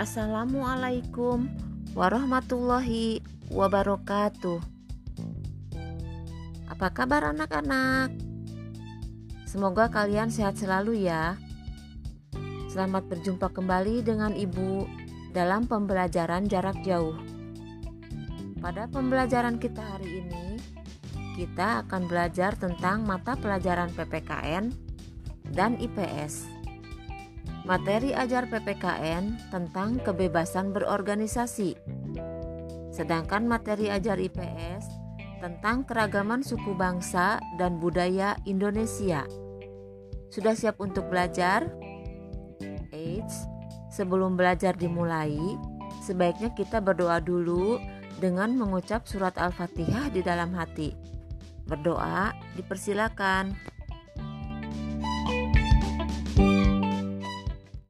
Assalamualaikum warahmatullahi wabarakatuh. Apa kabar anak-anak? Semoga kalian sehat selalu ya. Selamat berjumpa kembali dengan Ibu dalam pembelajaran jarak jauh. Pada pembelajaran kita hari ini, kita akan belajar tentang mata pelajaran PPKN dan IPS. Materi ajar PPKN tentang kebebasan berorganisasi. Sedangkan materi ajar IPS tentang keragaman suku bangsa dan budaya Indonesia. Sudah siap untuk belajar? Eits, sebelum belajar dimulai, sebaiknya kita berdoa dulu dengan mengucap surat Al-Fatihah di dalam hati. Berdoa dipersilakan.